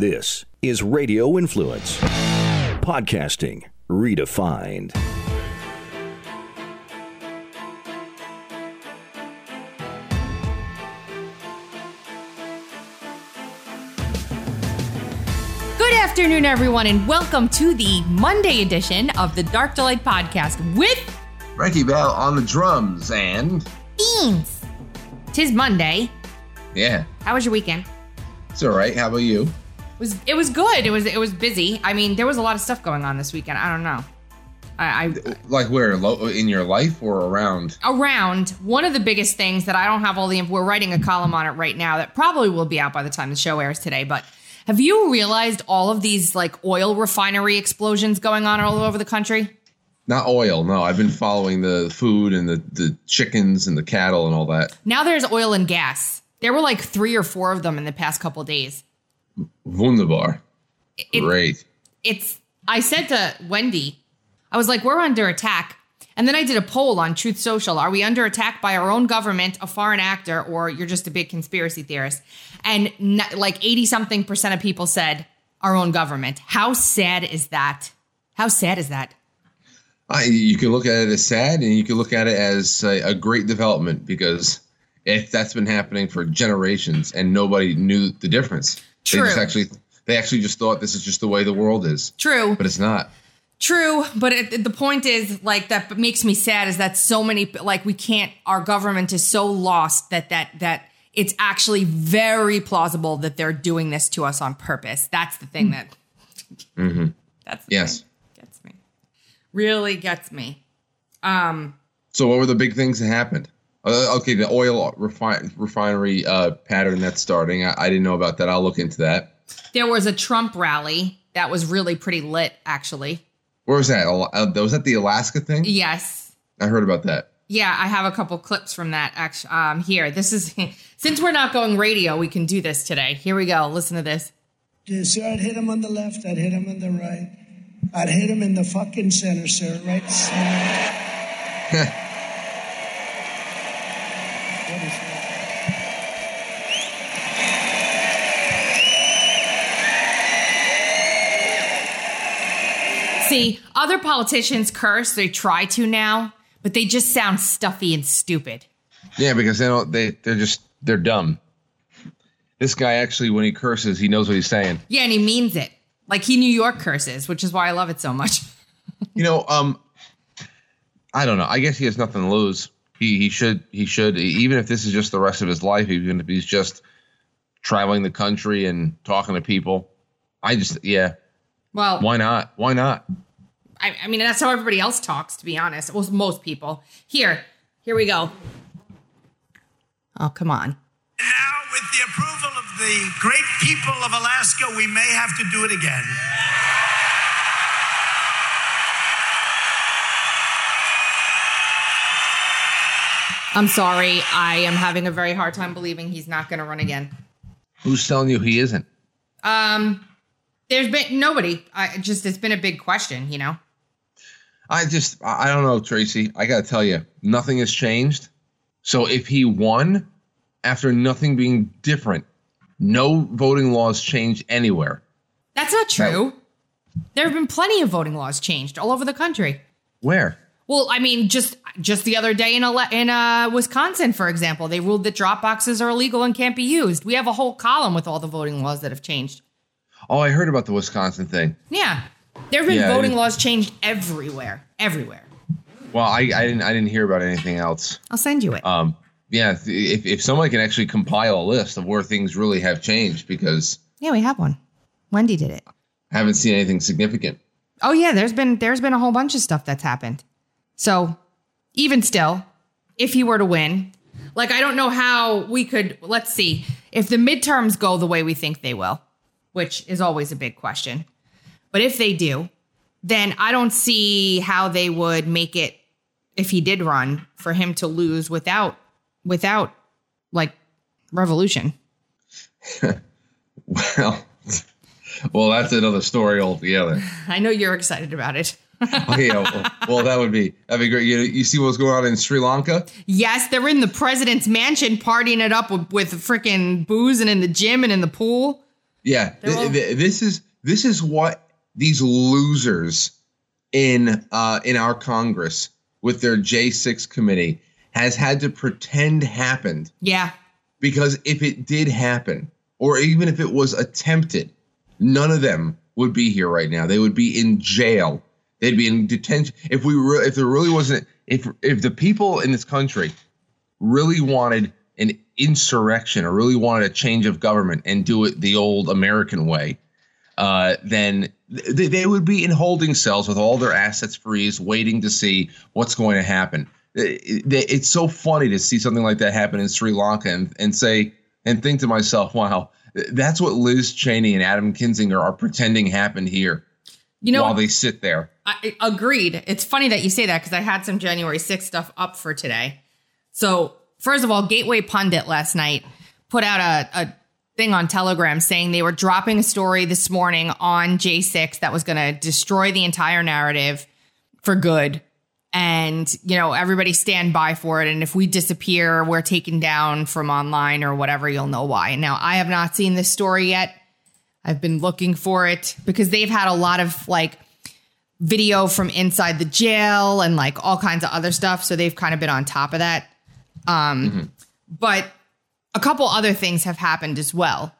This is Radio Influence. Podcasting redefined. Good afternoon, everyone, and welcome to the Monday edition of the Dark to Light Podcast with Frankie Bell on the drums and Beans. Tis Monday. yeah, How was your weekend? it's all right. How about you? It was it was good. It was it was busy. I mean, there was a lot of stuff going on this weekend. I don't know. I, I Like where in your life or around? around one of the biggest things that I don't have all the we're writing a column on it right now that probably will be out by the time the show airs today. But have you realized all of these like oil refinery explosions going on all over the country? Not oil. No, I've been following the food and the the chickens and the cattle and all that. Now there's oil and gas. There were like three or four of them in the past couple days. Wunderbar. It- Great. it's I said to Wendy, I was like, we're under attack. And then I did a poll on Truth Social. Are we under attack by our own government, a foreign actor, or you're just a big conspiracy theorist? And n- like 80 something percent of people said our own government. How sad is that? How sad is that? I, you can look at it as sad, and you can look at it as a, a great development because if that's been happening for generations and nobody knew the difference. They just actually they actually just thought this is just the way the world is, True. but it's not. True, but it, the point is, like, that makes me sad is that so many, like, we can't. Our government is so lost that that that it's actually very plausible that they're doing this to us on purpose. That's the thing that. Mm-hmm. That's the Yes. thing gets me. Really gets me. Um. So what were the big things that happened? Uh, okay, the oil refine, refinery uh, pattern that's starting. I, I didn't know about that. I'll look into that. There was a Trump rally that was really pretty lit, actually. Where was that? Uh, was that the Alaska thing? Yes. I heard about that. Yeah, I have a couple clips from that. Actually, um, here. This is since we're not going radio, we can do this today. Here we go. Listen to this. Yeah, sir, I'd hit him on the left, I'd hit him on the right. I'd hit him in the fucking center, sir, right center. See, other politicians curse. They try to now, but they just sound stuffy and stupid. Yeah, because they don't. They they're just they're dumb. This guy actually, when he curses, he knows what he's saying. Yeah, and he means it. Like he New York curses, which is why I love it so much. You know, um, I don't know. I guess he has nothing to lose. He he should he should even if this is just the rest of his life, even if he's just traveling the country and talking to people. I just yeah, Well, why not? Why not? I, I mean, that's how everybody else talks, to be honest. Well, most people. Here, here we go. Oh, come on. Now, with the approval of the great people of Alaska, we may have to do it again. I'm sorry. I am having a very hard time believing he's not going to run again. Who's telling you he isn't? Um, there's been nobody. I just it's been a big question, you know. I just I don't know, Tracy. I gotta tell you, nothing has changed. So if he won after nothing being different, no voting laws changed anywhere. That's not true. There have been plenty of voting laws changed all over the country. Where? Well, I mean, just just the other day in a, in uh, Wisconsin, for example, they ruled that drop boxes are illegal and can't be used. We have a whole column with all the voting laws that have changed. Oh, I heard about the Wisconsin thing. Yeah, there have been Yeah, voting laws changed everywhere, everywhere. Well, I, I didn't I didn't hear about anything else. I'll send you it. Um, yeah, if if somebody can actually compile a list of where things really have changed, because yeah, we have one. Wendy did it. I haven't seen anything significant. Oh yeah, there's been there's been a whole bunch of stuff that's happened. So, even still, if he were to win, like I don't know how we could let's see, if the midterms go the way we think they will, which is always a big question. But if they do, then I don't see how they would make it if he did run for him to lose without without like revolution. Well, well, that's another story altogether. I know you're excited about it. Oh, yeah, well, well, that would be that'd be great. You, you see what's going on in Sri Lanka? Yes, they're in the president's mansion partying it up with, with freaking booze and in the gym and in the pool. Yeah, th- th- this is this is what these losers in uh, in our Congress with their J6 committee has had to pretend happened Yeah. because if it did happen or even if it was attempted, none of them would be here right now. They would be in jail. They'd be in detention. If we re- if there really wasn't if if the people in this country really wanted an insurrection or really wanted a change of government and do it the old American way, uh, then th- they would be in holding cells with all their assets freeze, waiting to see what's going to happen. It- it- It's so funny to see something like that happen in Sri Lanka and, and say and think to myself, wow, that's what Liz Cheney and Adam Kinzinger are pretending happened here You know, while they sit there. I, agreed. It's funny that you say that because I had some January 6th stuff up for today. So, first of all, Gateway Pundit last night put out a, a thing on Telegram saying they were dropping a story this morning on J6 that was going to destroy the entire narrative for good. And, you know, everybody stand by for it. And if we disappear, we're taken down from online or whatever, you'll know why. Now, I have not seen this story yet. I've been looking for it because they've had a lot of like video from inside the jail and like all kinds of other stuff. So they've kind of been on top of that. Um, mm-hmm. But a couple other things have happened as well.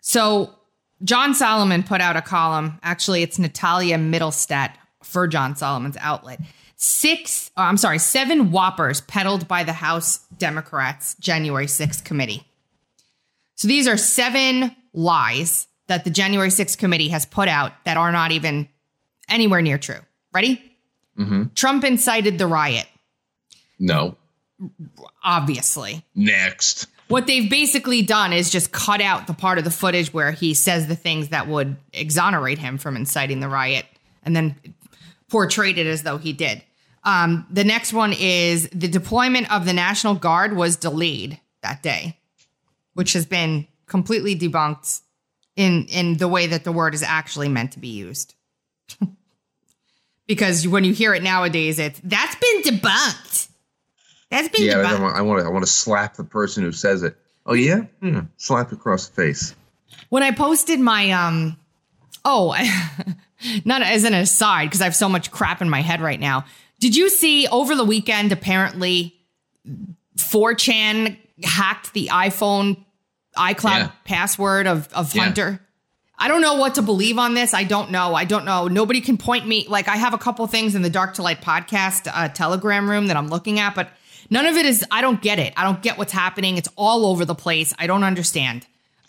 So John Solomon put out a column. Actually, it's Natalia Mittelstadt for John Solomon's outlet. Six, oh, I'm sorry, seven whoppers peddled by the House Democrats January 6th committee. So these are seven lies that the January 6th committee has put out that are not even anywhere near true. Ready? Mm-hmm. Trump incited the riot, No. Obviously. Next. What they've basically done is just cut out the part of the footage where he says the things that would exonerate him from inciting the riot and then portrayed it as though he did. Um, the next one is the deployment of the National Guard was delayed that day, which has been completely debunked in in the way that the word is actually meant to be used. because when you hear it nowadays, it's that's been debunked. That's been Yeah, I want, I want to I want to slap the person who says it. Oh yeah, Hmm. slap across the face. when I posted my um oh not as an aside because I have so much crap in my head right now. Did you see over the weekend apparently 4chan hacked the iPhone iCloud Yeah. password of of Yeah. Hunter? I don't know what to believe on this. I don't know. I don't know. Nobody can point me. Like I have a couple things in the Dark to Light podcast uh, Telegram room that I'm looking at, but none of it is. I don't get it. I don't get what's happening. It's all over the place. I don't understand.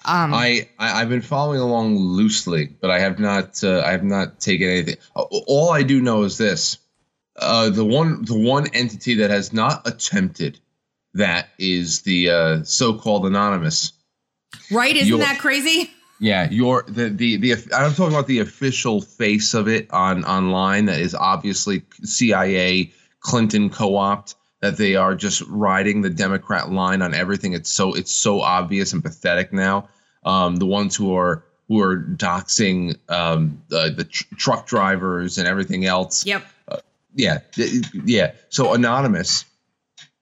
I, I I've been following along loosely, but I have not uh, I have not taken anything. Uh, All I do know is this: uh, the one the one entity that has not attempted that is the uh, so-called anonymous. Right? Isn't You're- that crazy? Yeah, your the the the I'm talking about the official face of it on online that is obviously CIA Clinton co-opt that they are just riding the Democrat line on everything. It's so it's so obvious and pathetic now. Um, the ones who are who are doxing um, the the tr- truck drivers and everything else Yep. yeah th- yeah so anonymous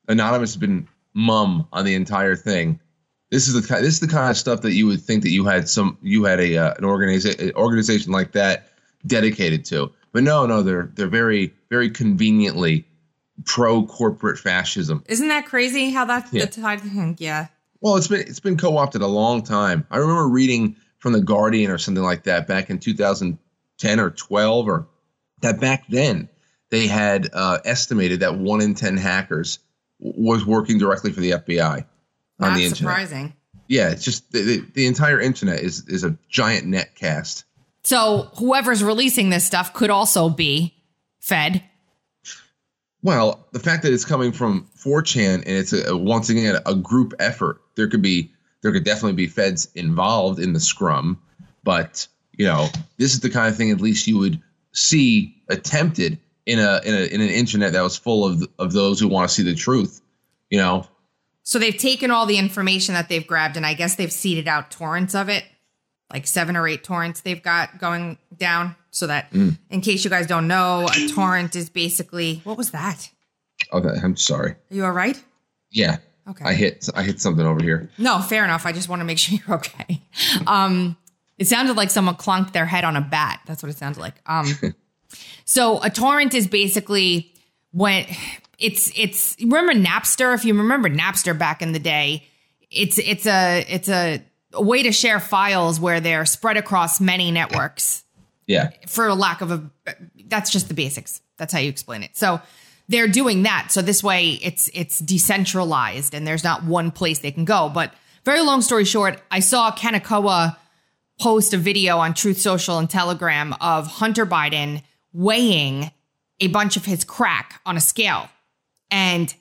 anonymous has been mum on the entire thing this is the kind this is the kind of stuff that you would think that you had some you had a uh, an organization organization like that dedicated to but no no they're they're very very conveniently pro corporate fascism Isn't that crazy how that's Yeah. the? Yeah. well, it's been it's been co-opted a long time. I remember reading from the Guardian or something like that back in 2010 or 12, or that back then they had uh, estimated that one in ten hackers w- was working directly for the FBI on the internet. surprising. Yeah, it's just the, the, the entire internet is is a giant net cast. So whoever's releasing this stuff could also be fed. Well, the fact that it's coming from 4chan and it's a, once again a group effort, there could be there could definitely be feds involved in the scrum, but you know this is the kind of thing at least you would see attempted in a in, a, in an internet that was full of of those who want to see the truth. You know, So they've taken all the information that they've grabbed and I guess they've seeded out torrents of it. Like seven or eight torrents they've got going down. So that Mm. in case you guys don't know, a torrent is basically what was that? okay, I'm sorry. Are you all right? Yeah, Okay. I hit I hit something over here. No, fair enough. I just want to make sure you're okay. Um, it sounded like someone clunked their head on a bat. That's what it sounded like. Um, so a torrent is basically when it's it's remember Napster. If you remember Napster back in the day, it's it's a it's a, a way to share files where they're spread across many networks Yeah. for a lack of a that's just the basics. That's how you explain it. So they're doing that. So this way it's it's decentralized and there's not one place they can go. But very long story short i saw kanekoa post a video on truth social and telegram of hunter biden weighing a bunch of his crack on a scale and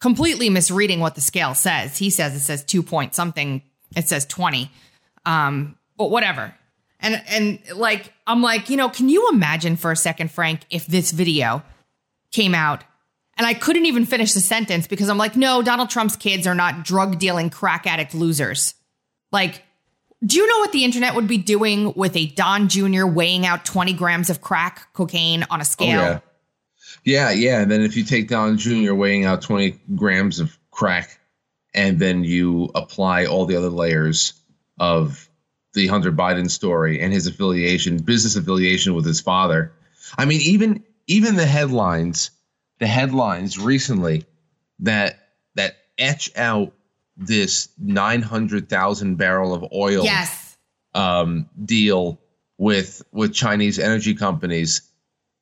completely misreading what the scale says. He says it says 2 point something it says 20 um but whatever and and like I'm like, you know, can you imagine for a second, Frank, if this video came out and I couldn't even finish the sentence because I'm like, no, Donald Trump's kids are not drug dealing crack addict losers. Like, do you know what the internet would be doing with a Don Jr. weighing out 20 grams of crack cocaine on a Oh, scale? yeah. Yeah, yeah. And then if you take Don Jr. weighing out 20 grams of crack and then you apply all the other layers of the Hunter Biden story and his affiliation, business affiliation with his father. I mean, even even the headlines, the headlines recently that that etch out this 900,000 barrel of oil Yes. um, deal with with Chinese energy companies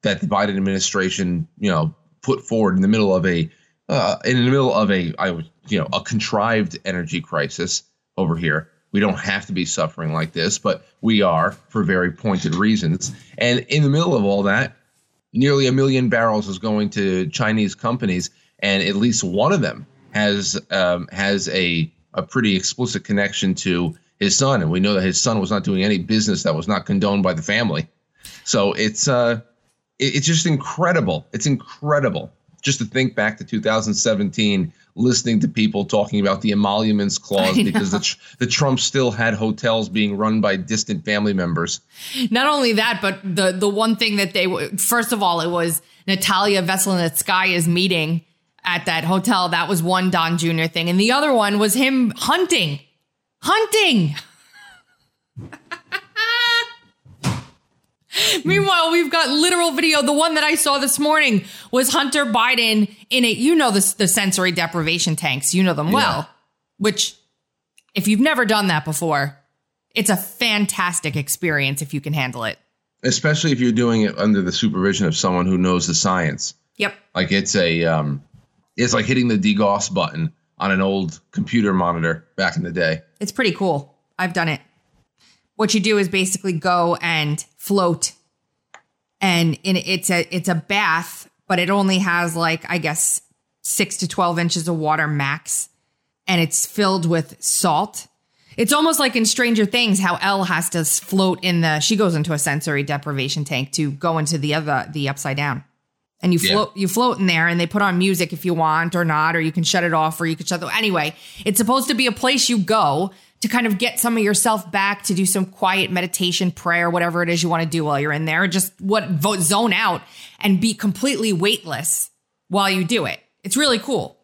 that the Biden administration, you know, put forward in the middle of a uh, in the middle of a I would you know a contrived energy crisis over here. We don't have to be suffering like this, but we are for very pointed reasons. And in the middle of all that, nearly a million barrels is going to Chinese companies, and at least one of them has um, has a a pretty explicit connection to his son, and we know that his son was not doing any business that was not condoned by the family. So it's uh, it- it's just incredible. It's incredible just to think back to 2017, listening to people talking about the emoluments clause because the, the Trump still had hotels being run by distant family members. Not only that, but the the one thing that they first of all, it was Natalia Veselnitskaya's meeting at that hotel. That was one Don Jr. thing, and the other one was him hunting, hunting. Meanwhile, we've got literal video. The one that I saw this morning was Hunter Biden in it. you know, the, the sensory deprivation tanks. You know them well, which if you've never done that before, it's a fantastic experience if you can handle it. especially if you're doing it under the supervision of someone who knows the science. Yep. Like it's a, um, it's like hitting the degauss button on an old computer monitor back in the day. It's pretty cool. I've done it. What you do is basically go and float and in it's a it's a bath, but it only has like I guess 6 to 12 inches of water max and it's filled with salt. It's almost like in Stranger Things how El has to float in the she goes into a sensory deprivation tank to go into the other the upside down. And you Yeah. float you float in there and they put on music if you want or not or you can shut it off or you can shut the anyway, it's supposed to be a place you go to kind of get some of yourself back to do some quiet meditation, prayer, whatever it is you want to do while you're in there. Just what zone out and be completely weightless while you do it. It's really cool.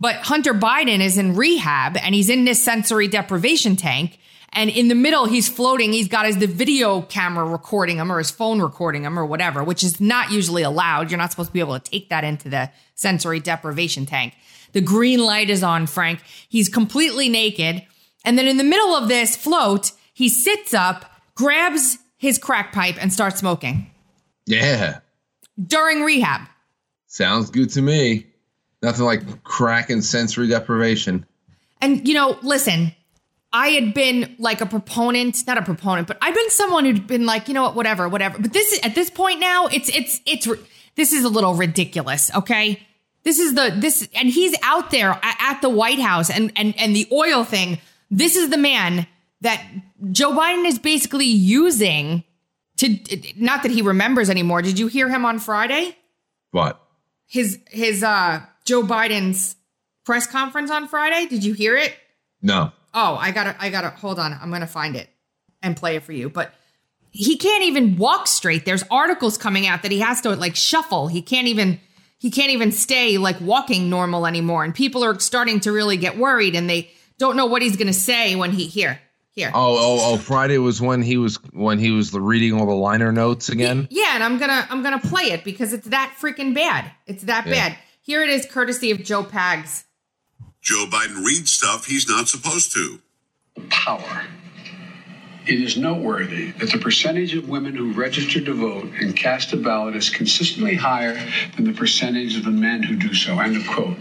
But Hunter Biden is in rehab and he's in this sensory deprivation tank. And in the middle, he's floating. He's got his the video camera recording him or his phone recording him or whatever, which is not usually allowed. You're not supposed to be able to take that into the sensory deprivation tank. The green light is on Frank. He's completely naked. And then in the middle of this float, he sits up, grabs his crack pipe and starts smoking Yeah. during rehab. Sounds good to me. Nothing like crack and sensory deprivation. And you know, listen, I had been like a proponent, not a proponent, but I've been someone who'd been like, you know what, whatever, whatever. But this is at this point now, it's it's it's this is a little ridiculous, okay? This is the this and he's out there at the White House and and and the oil thing. This is the man that Joe Biden is basically using to not that he remembers anymore. Did you hear him on Friday? What? His his uh Joe Biden's press conference on Friday? Did you hear it? no. Oh, I gotta, I gotta, hold on. I'm gonna find it and play it for you. But he can't even walk straight. There's articles coming out that he has to like shuffle. He can't even, he can't even stay like walking normal anymore. And people are starting to really get worried and they don't know what he's going to say when he here. Here. Oh, oh, oh! Friday was when he was when he was reading all the liner notes again. Yeah, and I'm gonna I'm gonna play it because it's that freaking bad. It's that Yeah. bad. Here it is, courtesy of Joe Pags. Joe Biden reads stuff he's not supposed to. power. It is noteworthy that the percentage of women who register to vote and cast a ballot is consistently higher than the percentage of the men who do so. End of quote.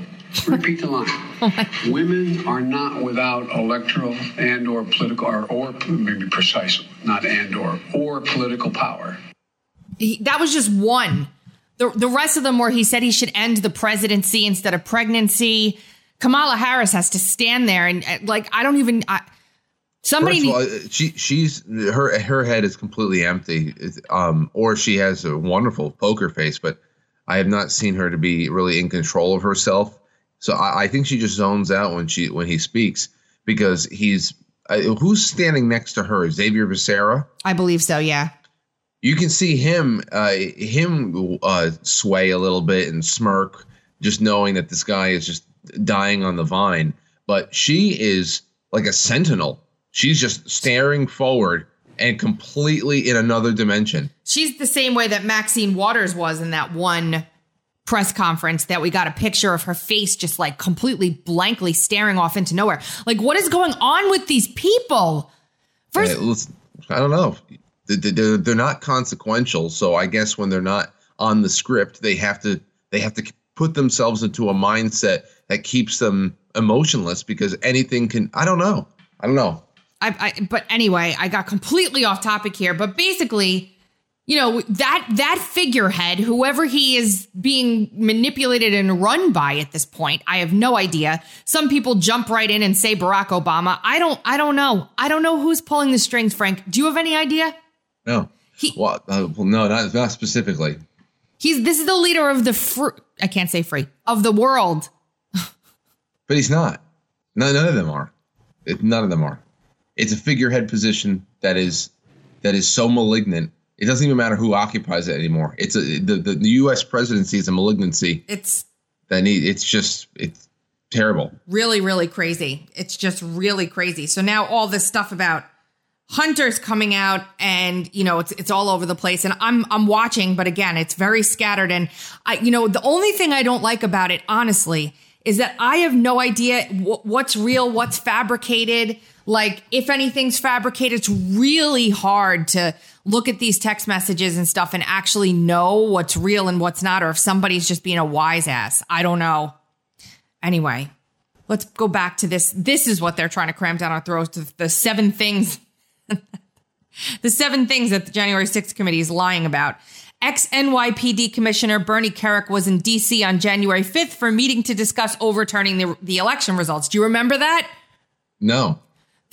Repeat the line. Women are not without electoral and or political or, or maybe precise, not and or or political power. He, that was just one. The the rest of them where he said he should end the presidency instead of pregnancy. Kamala Harris has to stand there and uh, like I don't even. I, somebody. First of all, uh, she she's her her head is completely empty, um, or she has a wonderful poker face, but I have not seen her to be really in control of herself. So I, I think she just zones out when she when he speaks because he's uh, who's standing next to her, Xavier Becerra. I believe so. Yeah. You can see him uh, him uh, sway a little bit and smirk, just knowing that this guy is just dying on the vine. But she is like a sentinel. She's just staring forward and completely in another dimension. She's the same way that Maxine Waters was in that one press conference that we got a picture of her face just like completely blankly staring off into nowhere. Like, what is going on with these people? First, I don't know. They- they- They're, they're not consequential, so I guess when they're not on the script, they have to they have to put themselves into a mindset that keeps them emotionless because anything can. I don't know. I don't know. I, I, but anyway, I got completely off topic here. But basically, you know that that figurehead, whoever he is being manipulated and run by at this point, I have no idea. Some people jump right in and say Barack Obama. I don't. I don't know. I don't know who's pulling the strings. Frank, do you have any idea? No. He- well, uh, well, no, not not specifically. He's this is the leader of the fr- I can't say free of the world. But he's not. No, none of them are. It, none of them are. It's a figurehead position that is that is so malignant. It doesn't even matter who occupies it anymore. It's a the, the, the U.S. presidency is a malignancy It's that need. It's just it's terrible. really really crazy it's just really crazy so now all this stuff about hunters coming out and you know it's it's all over the place and i'm i'm watching but again it's very scattered and i you know the only thing i don't like about it honestly is that i have no idea wh- what's real what's fabricated like if anything's fabricated it's really hard to look at these text messages and stuff and actually know what's real and what's not or if somebody's just being a wise ass i don't know Anyway, let's go back to this. This is what they're trying to cram down our throats the seven things, the seven things that the January 6th committee is lying about. Ex NYPD Commissioner Bernie Kerik was in DC on January 5th for a meeting to discuss overturning the, the election results. Do you remember that? No.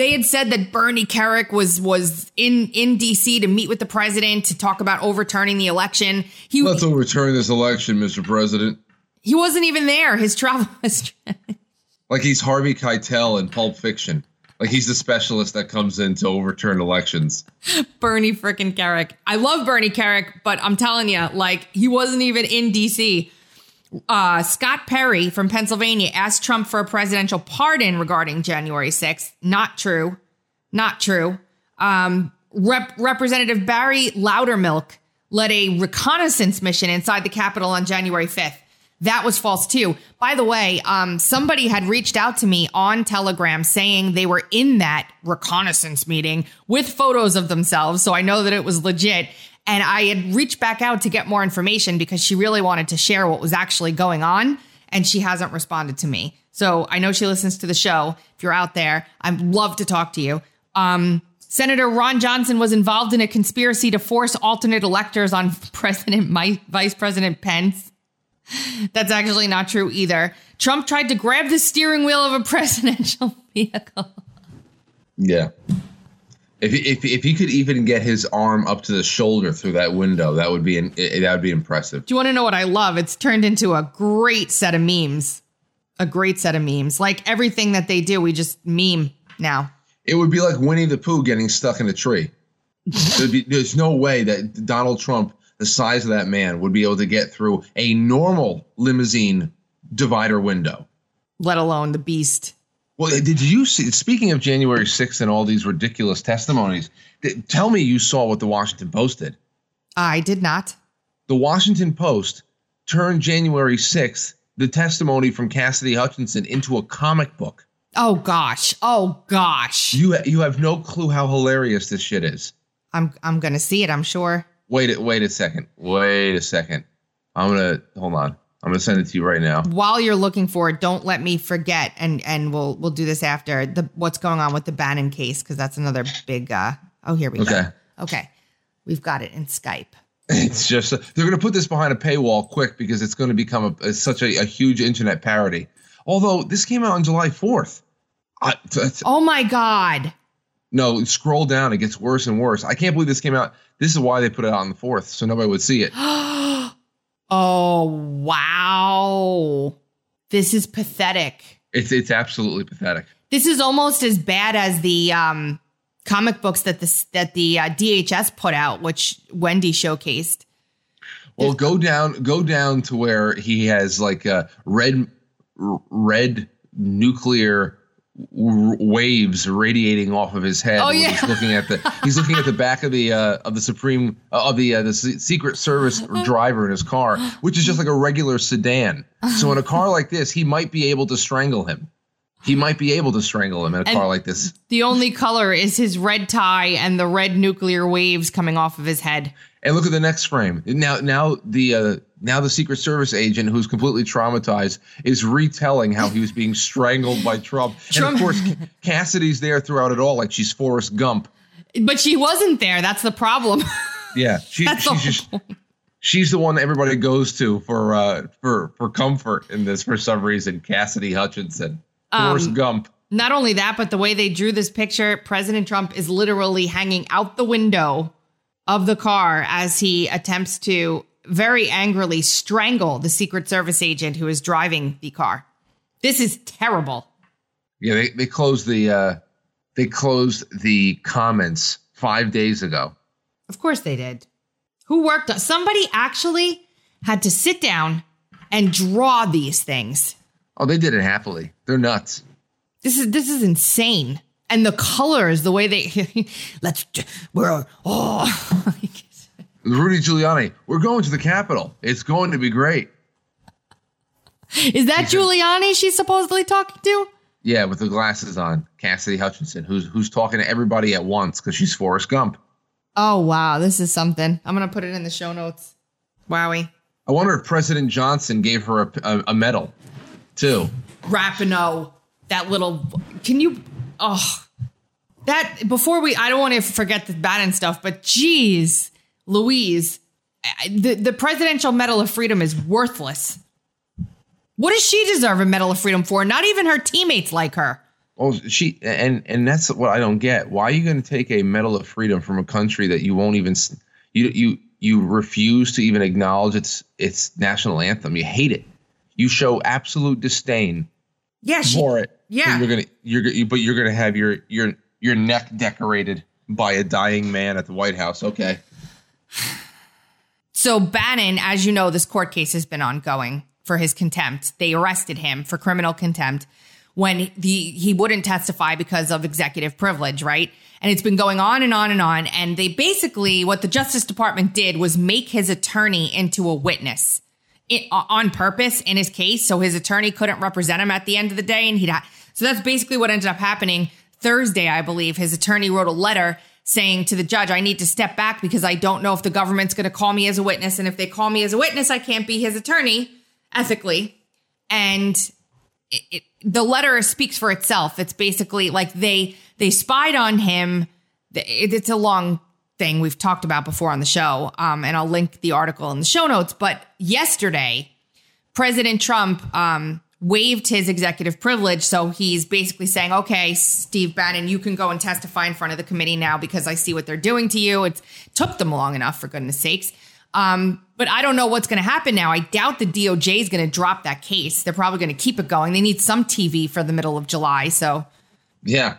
They had said that Bernie Kerik was was in in DC to meet with the president to talk about overturning the election. He Let's overturn this election, Mr. President. he wasn't even there. His travel history. Like he's Harvey Keitel in Pulp Fiction. Like he's the specialist that comes in to overturn elections. Bernie frickin' Kerik. I love Bernie Kerik, but I'm telling you, like, he wasn't even in DC. Uh, Scott Perry from Pennsylvania asked Trump for a presidential pardon regarding January 6th. Not true. Not true. Um, Rep- Representative Barry Loudermilk led a reconnaissance mission inside the Capitol on January 5th. That was false too. By the way, um, somebody had reached out to me on Telegram saying they were in that reconnaissance meeting with photos of themselves. So I know that it was legit. And I had reached back out to get more information because she really wanted to share what was actually going on. And she hasn't responded to me. So I know she listens to the show. If you're out there, I'd love to talk to you. Um, Senator Ron Johnson was involved in a conspiracy to force alternate electors on President Vice President Pence. That's actually not true either. Trump tried to grab the steering wheel of a presidential vehicle. Yeah. If he, if if he could even get his arm up to the shoulder through that window, that would be an, it, that would be impressive. Do you want to know what I love? It's turned into a great set of memes. A great set of memes. Like everything that they do, we just meme now. It would be like Winnie the Pooh getting stuck in a tree. Be, there's no way that Donald Trump, the size of that man would be able to get through a normal limousine divider window. Let alone the beast. Well, did you see? Speaking of January 6th and all these ridiculous testimonies, th- tell me you saw what the Washington Post did. I did not. The Washington Post turned January 6th, the testimony from Cassidy Hutchinson, into a comic book. Oh gosh. Oh gosh. You you have no clue how hilarious this shit is. I'm I'm gonna see it. I'm sure. Wait a wait a second. Wait a second. I'm gonna hold on. I'm gonna send it to you right now. While you're looking for it, don't let me forget, and and we'll we'll do this after the what's going on with the Bannon case because that's another big. uh Oh, here we Okay. go. Okay, we've got it in Skype. It's just they're going to put this behind a paywall quick because it's going to become a, such a, a huge internet parody. Although this came out on July 4th. I, that's- Oh my God. no, scroll down. It gets worse and worse. I can't believe this came out. This is why they put it out on the 4th, so nobody would see it. Wow. This is pathetic. It's it's absolutely pathetic. This is almost as bad as the um, comic books that the that the uh, DHS put out, which Wendy showcased. Well, go down, go down to where he has like a red, r- red nuclear waves radiating off of his head. Oh, yeah. he's looking at the he's looking at the back of the uh, of the Supreme uh, of the uh, the Se- Secret Service driver in his car, which is just like a regular sedan. So in a car like this, he might be able to strangle him. He might be able to strangle him in a And- car like this. The only color is his red tie and the red nuclear waves coming off of his head. And look at the next frame. Now, now the uh, now the Secret Service agent who's completely traumatized is retelling how he was being strangled by Trump. And of course, Cassidy's there throughout it all, like she's Forrest Gump. But she wasn't there. That's the problem. Yeah, she, That's she's just she's the one that everybody goes to for uh, for for comfort in this for some reason. Cassidy Hutchinson, Forrest Um, Gump. Not only that, but the way they drew this picture, President Trump is literally hanging out the window of the car as he attempts to very angrily strangle the Secret Service agent who is driving the car. This is terrible. Yeah, they they closed the uh, they closed the comments five days ago. Of course they did. Who worked on somebody actually had to sit down and draw these things. Oh, they did it happily. They're nuts. This is this is insane. And the colors, the way they let's we're oh Rudy Giuliani, we're going to the Capitol. It's going to be great. Is that Giuliani she's supposedly talking to? Yeah, with the glasses on, Cassidy Hutchinson, who's who's talking to everybody at once because she's Forrest Gump. Oh wow, this is something. I'm gonna put it in the show notes. Wowie. I wonder if President Johnson gave her a, a, a medal, too. Rapinoe. That little can you oh that before we I don't want to forget the Bannon stuff, but geez, Louise, the, the Presidential Medal of Freedom is worthless. What does she deserve a Medal of Freedom for? Not even her teammates like her. Well, she and and that's what I don't get. Why are you going to take a Medal of Freedom from a country that you won't even you you you refuse to even acknowledge its its national anthem? You hate it. You show absolute disdain Yeah, she, for it. Yeah. But you're gonna you're but you're gonna have your your your neck decorated by a dying man at the White House. Okay. So Bannon, as you know, this court case has been ongoing for his contempt. They arrested him for criminal contempt when the he wouldn't testify because of executive privilege, right? And it's been going on and on and on. And they basically what the Justice Department did was make his attorney into a witness it, on purpose in his case, so his attorney couldn't represent him at the end of the day, and he'd. Ha- so that's basically what ended up happening Thursday, I believe. His attorney wrote a letter saying to the judge, "I need to step back because I don't know if the government's going to call me as a witness, and if they call me as a witness, I can't be his attorney ethically." And it, it, the letter speaks for itself. It's basically like they they spied on him. It, it's a long thing we've talked about before on the show, um, and I'll link the article in the show notes. But yesterday, President Trump um, waived his executive privilege, so he's basically saying, "Okay, Steve Bannon, you can go and testify in front of the committee now because I see what they're doing to you. It took them long enough, for goodness sakes." Um, but I don't know what's going to happen now. I doubt the DOJ is going to drop that case. They're probably going to keep it going. They need some TV for the middle of July, so Yeah.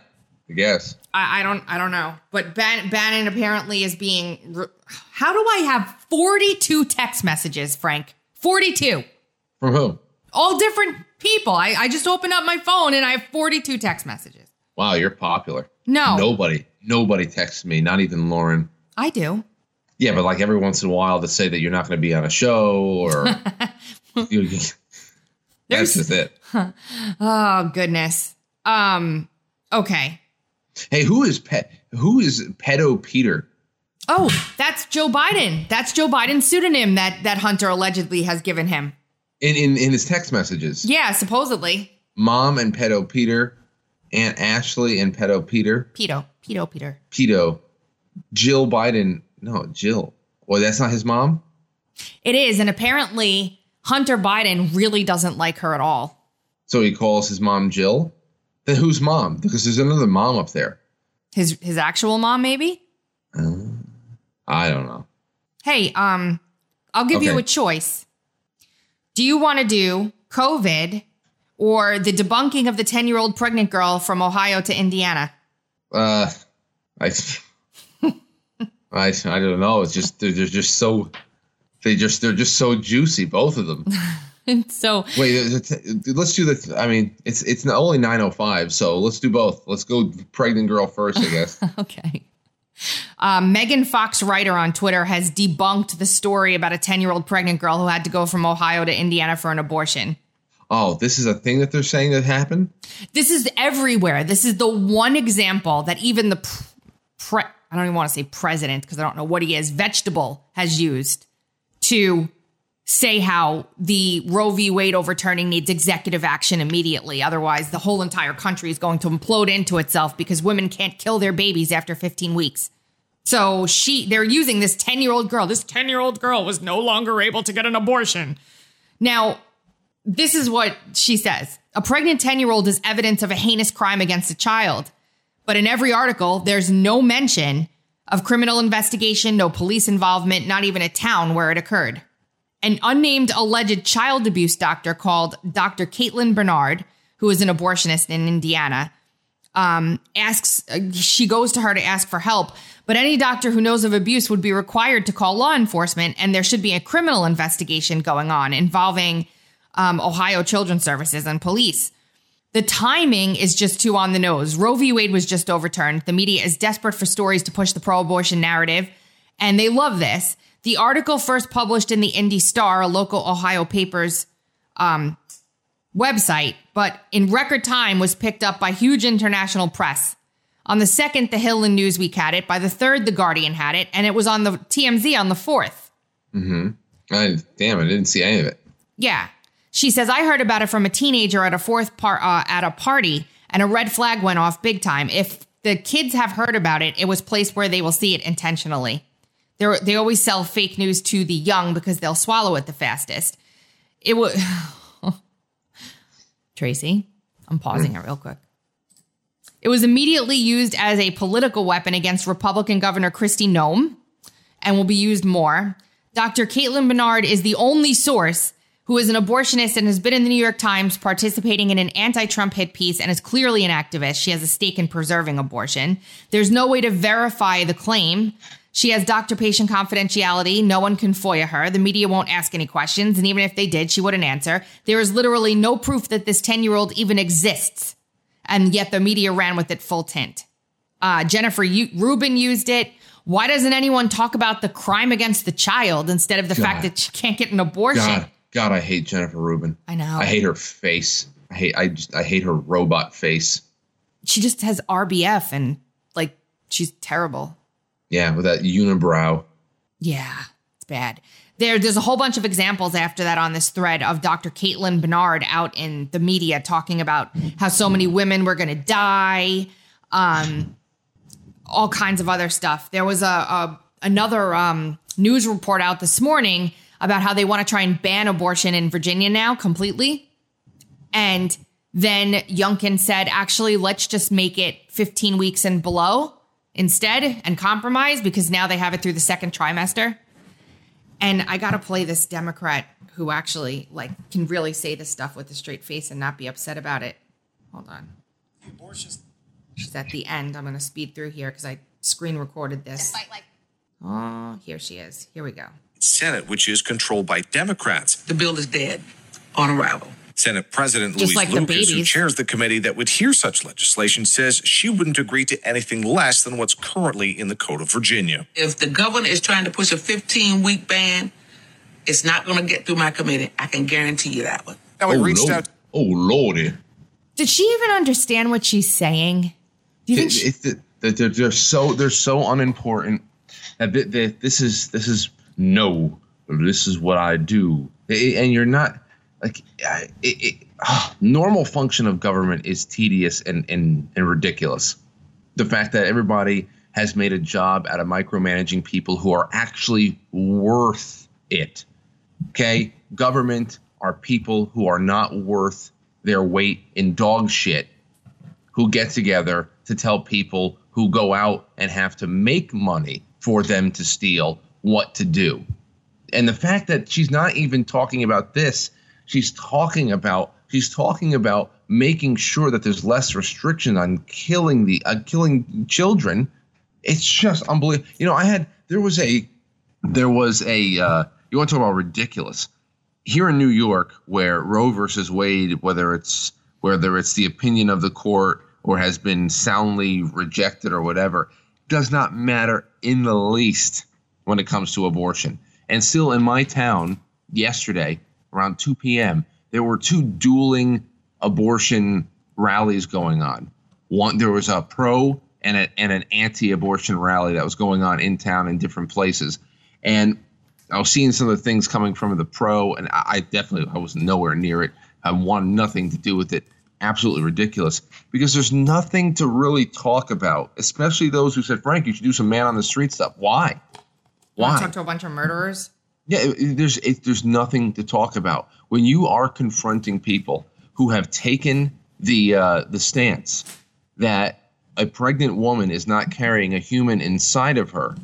I guess. I, I don't I don't know. But Ban- Bannon apparently is being. Re- How do I have 42 text messages, Frank? 42. From whom? All different people. I, I just opened up my phone and I have 42 text messages. Wow, you're popular. No. Nobody, nobody texts me, not even Lauren. I do. Yeah, but like every once in a while to say that you're not going to be on a show or. you- that's just it. Oh, goodness. Um, okay. Hey, who is pet? Who is pedo Peter? Oh, that's Joe Biden. That's Joe Biden's pseudonym that that Hunter allegedly has given him. In in, in his text messages, Yeah, supposedly. mom and pedo Peter, Aunt Ashley and pedo Peter, Pedo. Pedo Peter. pedo, Jill Biden. No, Jill. Well, that's not his mom. It is, and apparently Hunter Biden really doesn't like her at all. So he calls his mom Jill. Then whose mom? Because there's another mom up there. His his actual mom, maybe? I don't know. Hey, um, I'll give you a choice. Do you want to do COVID or the debunking of the 10 year old pregnant girl from Ohio to Indiana? Uh, I, I, I don't know. It's just they're, they're just so they just they're just so juicy, both of them. so Wait, it's- it's- let's do the. I mean, it's it's only nine oh five, so let's do both. Let's go pregnant girl first, I guess. Okay. Um, Megan Fox Writer on Twitter has debunked the story about a 10 year old pregnant girl who had to go from Ohio to Indiana for an abortion. oh, this is a thing that they're saying that happened. This is everywhere. This is the one example that even the pr- pre- I don't even want to say president because I don't know what he is, vegetable has used to say how the Roe v. Wade overturning needs executive action immediately. Otherwise, the whole entire country is going to implode into itself because women can't kill their babies after 15 weeks. So she they're using this 10-year-old girl. This 10-year-old girl was no longer able to get an abortion. Now, this is what she says. A pregnant 10-year-old is evidence of a heinous crime against a child. But in every article, there's no mention of criminal investigation, no police involvement, not even a town where it occurred. An unnamed alleged child abuse doctor called Dr. Caitlin Bernard, who is an abortionist in Indiana, um, asks, uh, she goes to her to ask for help. But any doctor who knows of abuse would be required to call law enforcement, and there should be a criminal investigation going on involving um, Ohio Children's Services and police. The timing is just too on the nose. Roe v. Wade was just overturned. The media is desperate for stories to push the pro abortion narrative, and they love this. The article first published in the Indy Star, a local Ohio paper's um, website, but in record time was picked up by huge international press. On the second, The Hill and Newsweek had it. By the third, The Guardian had it, and it was on the TMZ on the fourth. Mm I, damn, I didn't see any of it. Yeah. She says, I heard about it from a teenager at a fourth par- uh, at a party, and a red flag went off big time. If the kids have heard about it, it was placed where they will see it intentionally. They're, they always sell fake news to the young because they'll swallow it the fastest. It was Tracy. I'm pausing mm. it real quick. It was immediately used as a political weapon against Republican Governor Kristi Noem and will be used more. Dr. Caitlin Bernard is the only source who is an abortionist and has been in the New York Times participating in an anti Trump hit piece and is clearly an activist. She has a stake in preserving abortion. There's no way to verify the claim. She has doctor patient confidentiality. No one can FOIA her. The media won't ask any questions. And even if they did, she wouldn't answer. There is literally no proof that this 10 year old even exists. And yet the media ran with it full tint. Uh, Jennifer U- Rubin used it. Why doesn't anyone talk about the crime against the child instead of the fact that she can't get an abortion? God, God, I hate Jennifer Rubin. I know. I hate her face. I hate. I just. I hate her robot face. She just has RBF and like she's terrible. Yeah, with that unibrow. Yeah, it's bad. There, there's a whole bunch of examples after that on this thread of Dr. Caitlin Bernard out in the media talking about how so many women were going to die, um, all kinds of other stuff. There was a, a another um, news report out this morning about how they want to try and ban abortion in Virginia now completely, and then Youngkin said, actually, let's just make it 15 weeks and below instead and compromise because now they have it through the second trimester. And I got to play this Democrat who actually like can really say this stuff with a straight face and not be upset about it. Hold on. the abortion She's at the end. I'm going to speed through here because I screen recorded this. Oh, here she is. Here we go. Senate, which is controlled by Democrats. The bill is dead on arrival. Senate President Just Louise like Lucas, who chairs the committee that would hear such legislation, says she wouldn't agree to anything less than what's currently in the Code of Virginia. If the governor is trying to push a 15 week ban, it's not going to get through my committee. I can guarantee you that one. Now, we oh, reached Lord. out Oh lordy. Did she even understand what she's saying? Do you think It- she, it's the- they're, they're so they're so unimportant that th- th- this is this is no this is what I do and you're not like it, it, ah, normal function of government is tedious and, and and ridiculous the fact that everybody has made a job out of micromanaging people who are actually worth it okay government are people who are not worth their weight in dog shit who get together to tell people who go out and have to make money for them to steal what to do. And the fact that she's not even talking about this, she's talking about she's talking about making sure that there's less restriction on killing the uh, killing children. It's just unbelievable. You know, I had there was a there was a uh, you want to talk about ridiculous here in New York, where Roe versus Wade, whether it's whether it's the opinion of the court or has been soundly rejected or whatever, does not matter in the least when it comes to abortion. And still in my town yesterday, around 2 p.m., there were two dueling abortion rallies going on. One there was a pro and, a, and an anti-abortion rally that was going on in town in different places. And I was seeing some of the things coming from the pro, and I, I definitely I was nowhere near it. I wanted nothing to do with it. Absolutely ridiculous because there's nothing to really talk about, especially those who said, "Frank, you should do some man on the street stuff." Why? Why? talk to a bunch of murderers? Yeah, it- it- there's it, there's nothing to talk about when you are confronting people who have taken the uh, the stance that a pregnant woman is not carrying a human inside of her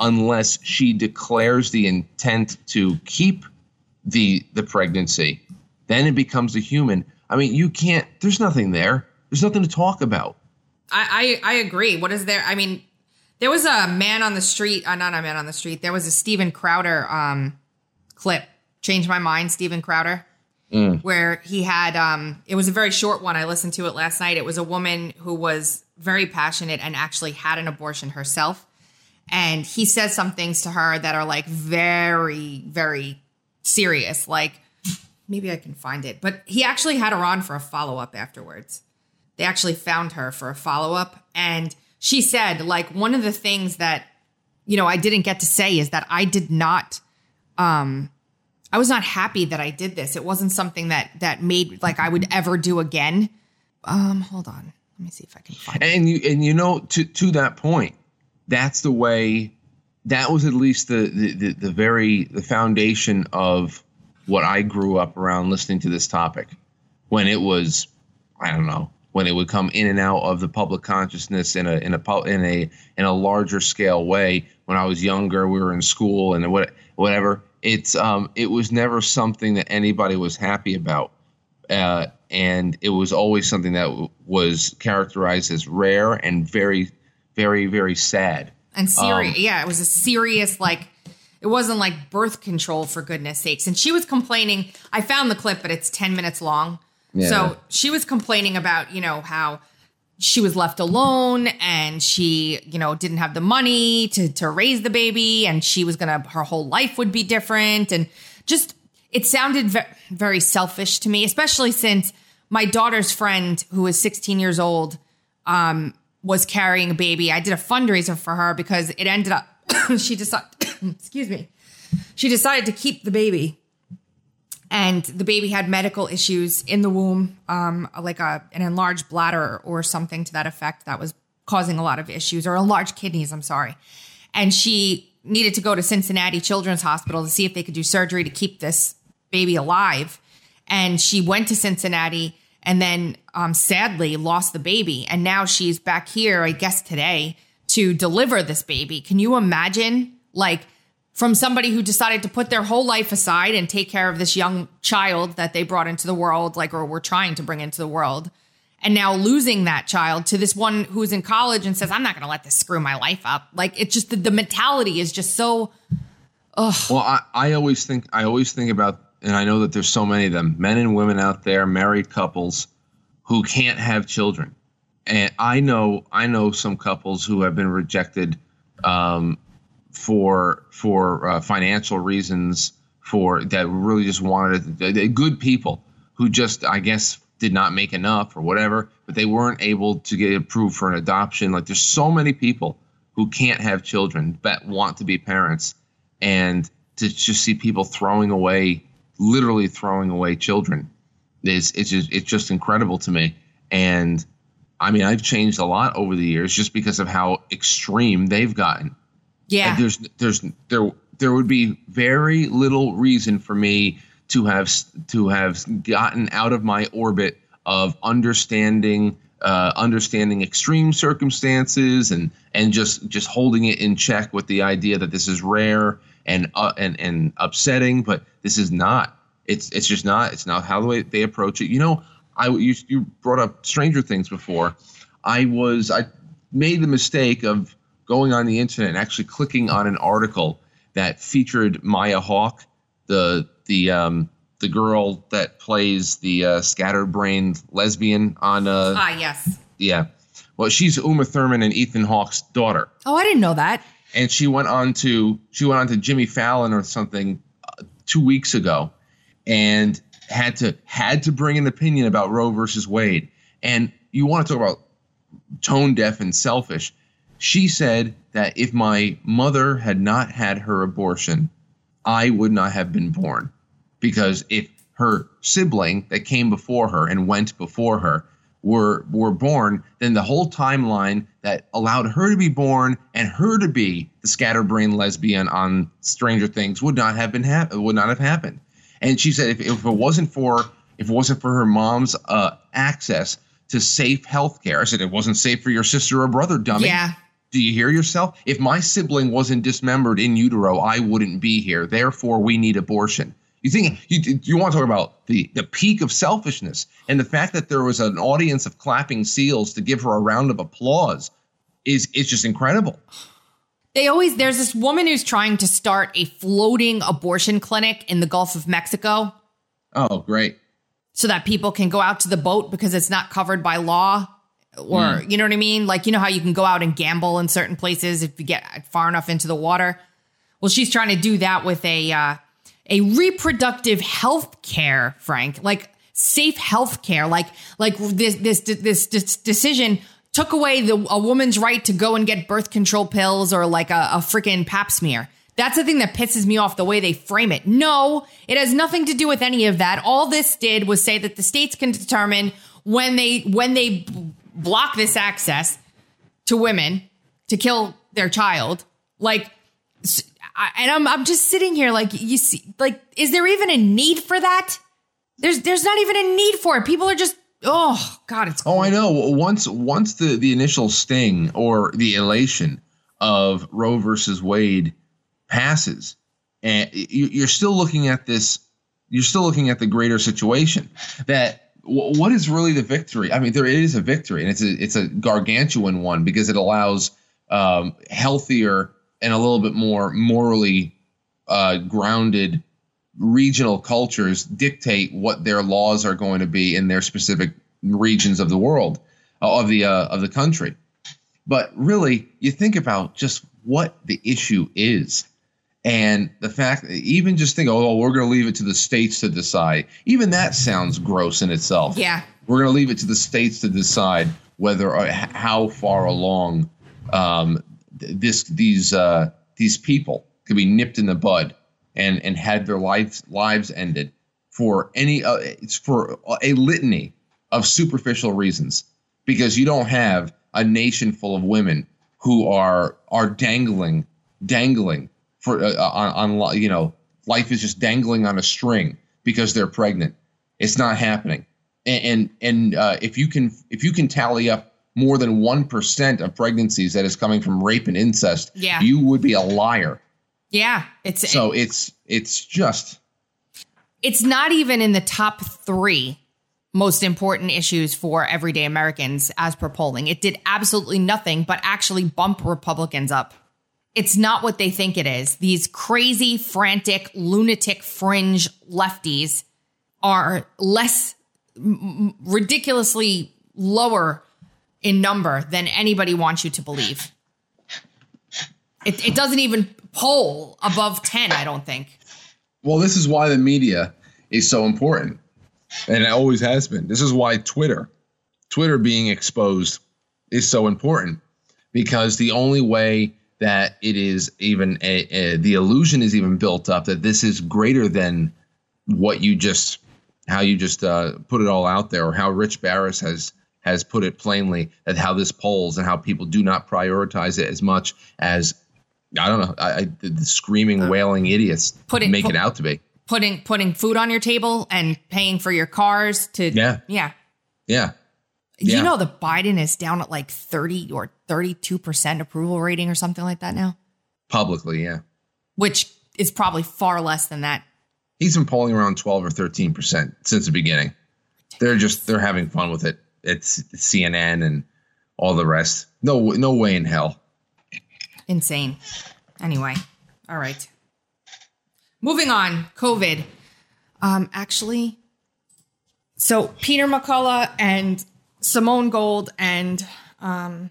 unless she declares the intent to keep the the pregnancy. Then it becomes a human. I mean, you can't. There's nothing there. There's nothing to talk about. I, I I agree. What is there? I mean, there was a man on the street. Uh, not a man on the street. There was a Steven Crowder um, clip. Changed my mind, Steven Crowder, where he had. Um, it was a very short one. I listened to it last night. It was a woman who was very passionate and actually had an abortion herself, and he says some things to her that are like very very serious. Like maybe I can find it, but he actually had her on for a follow up afterwards they actually found her for a follow up. And she said, like, one of the things that, you know, I didn't get to say is that I did not, um, I was not happy that I did this. It wasn't something that, that made like I would ever do again. Um, hold on. Let me see if I can find and you and you know to to that point that's the way that was at least the the, the, the very the foundation of what i grew up around listening to this topic when it was i don't know when it would come in and out of the public consciousness in a in a in a in a larger scale way when i was younger we were in school and what whatever it's um it was never something that anybody was happy about uh, and it was always something that w- was characterized as rare and very, very, very sad. And serious. Um, yeah, it was a serious, like, it wasn't like birth control for goodness sakes. And she was complaining. I found the clip, but it's 10 minutes long. Yeah. So she was complaining about, you know, how she was left alone and she, you know, didn't have the money to, to raise the baby and she was going to, her whole life would be different. And just, it sounded ve- very selfish to me, especially since my daughter's friend, who is 16 years old, um, was carrying a baby. I did a fundraiser for her because it ended up she decided excuse me. She decided to keep the baby. And the baby had medical issues in the womb, um, like a an enlarged bladder or something to that effect that was causing a lot of issues, or enlarged kidneys, I'm sorry. And she needed to go to Cincinnati Children's Hospital to see if they could do surgery to keep this baby alive. And she went to Cincinnati and then um, sadly lost the baby. And now she's back here, I guess today, to deliver this baby. Can you imagine, like, from somebody who decided to put their whole life aside and take care of this young child that they brought into the world, like, or were trying to bring into the world, and now losing that child to this one who's in college and says, I'm not going to let this screw my life up. Like it's just the, the mentality is just so. Ugh. Well, I, I always think I always think about, and I know that there's so many of them, men and women out there, married couples, who can't have children, and I know I know some couples who have been rejected um, for for uh, financial reasons, for that really just wanted good people who just I guess did not make enough or whatever, but they weren't able to get approved for an adoption. Like there's so many people who can't have children but want to be parents, and to just see people throwing away, literally throwing away children, is it's just it's just incredible to me. And I mean, I've changed a lot over the years just because of how extreme they've gotten. Yeah. And there's there's there there would be very little reason for me to have to have gotten out of my orbit of understanding uh, understanding extreme circumstances and and just just holding it in check with the idea that this is rare and uh, and and upsetting, but this is not. It's it's just not. It's not how the way they approach it. You know, I you, you brought up Stranger Things before. I was I made the mistake of going on the internet and actually clicking on an article that featured Maya Hawke, the the um, the girl that plays the uh, scatterbrained lesbian on. Uh, ah, yes. Yeah. Well, she's Uma Thurman and Ethan Hawke's daughter, Oh, I didn't know that. and she went on to she went on to Jimmy Fallon or something uh, two weeks ago, and had to had to bring an opinion about Roe versus Wade. And you want to talk about tone deaf and selfish? She said that if my mother had not had her abortion, I would not have been born because if her sibling that came before her and went before her were were born, then the whole timeline that allowed her to be born and her to be the scatterbrained lesbian on Stranger Things would not have been hap- would not have happened. And she said if, if it wasn't for if it wasn't for her mom's uh, access to safe health care, I said it wasn't safe for your sister or brother, dummy. Yeah. Do you hear yourself? If my sibling wasn't dismembered in utero, I wouldn't be here. Therefore, we need abortion. You think you you want to talk about the the peak of selfishness and the fact that there was an audience of clapping seals to give her a round of applause is is just incredible. They always there's this woman who's trying to start a floating abortion clinic in the Gulf of Mexico Oh, great. so that people can go out to the boat because it's not covered by law or you know what I mean? Like you know how you can go out and gamble in certain places if you get far enough into the water. Well, she's trying to do that with a uh, a reproductive health care, Frank, like safe health care, like like this this this, this decision took away the a woman's right to go and get birth control pills or like a, a freaking pap smear. That's the thing that pisses me off the way they frame it. No, it has nothing to do with any of that. All this did was say that the states can determine when they when they block this access to women to kill their child. Like and I'm I'm just sitting here like you see like is there even a need for that? There's there's not even a need for it. People are just oh god it's Oh, I know. Once once the the initial sting or the elation of Roe versus Wade passes, and you- you're still looking at this, you're still looking at the greater situation. That wh- what is really the victory? I mean, there is a victory, and it's a it's a gargantuan one because it allows um, healthier and a little bit more morally uh, grounded regional cultures dictate what their laws are going to be in their specific regions of the world uh, of the uh, of the country but really you think about just what the issue is and the fact that even just think oh we're going to leave it to the states to decide. Even that sounds gross in itself. Yeah. we're going to leave it to the states to decide whether or how far along um, this these uh, these people could be nipped in the bud and and had their lives lives ended for any uh, it's for a litany of superficial reasons. Because you don't have a nation full of women who are are dangling dangling for uh, on, on you know life is just dangling on a string because they're pregnant it's not happening and and, and uh, if you can if you can tally up more than 1% of pregnancies that is coming from rape and incest Yeah. you would be a liar Yeah, it's so it's it's just it's not even in the top three most important issues for everyday Americans as per polling. It did absolutely nothing but actually bump Republicans up. It's not what they think it is. These crazy, frantic, lunatic fringe lefties are less m- ridiculously lower in number than anybody wants you to believe. It, it doesn't even poll above 10, I don't think. Well, this is why the media is so important. And it always has been. This is why Twitter, Twitter being exposed is so important because the only way that it is even a, a, the illusion is even built up that this is greater than what you just how you just uh, put it all out there or how Rich Baris has has put it plainly at how this polls and how people do not prioritize it as much as I don't know I, I, the screaming wailing idiots Put it- make put- it out to be. Putting putting food on your table and paying for your cars to Yeah. yeah. Yeah. You Yeah. know the Biden is down at like 30 or 32% approval rating or something like that now, Publicly, yeah. which is probably far less than that. He's been polling around 12 or 13 percent since the beginning. They're just they're having fun with it. It's CNN and all the rest. No no way in hell. Insane. Anyway, all right. Moving on, COVID. Um, actually, so Peter McCullough and Simone Gold and um,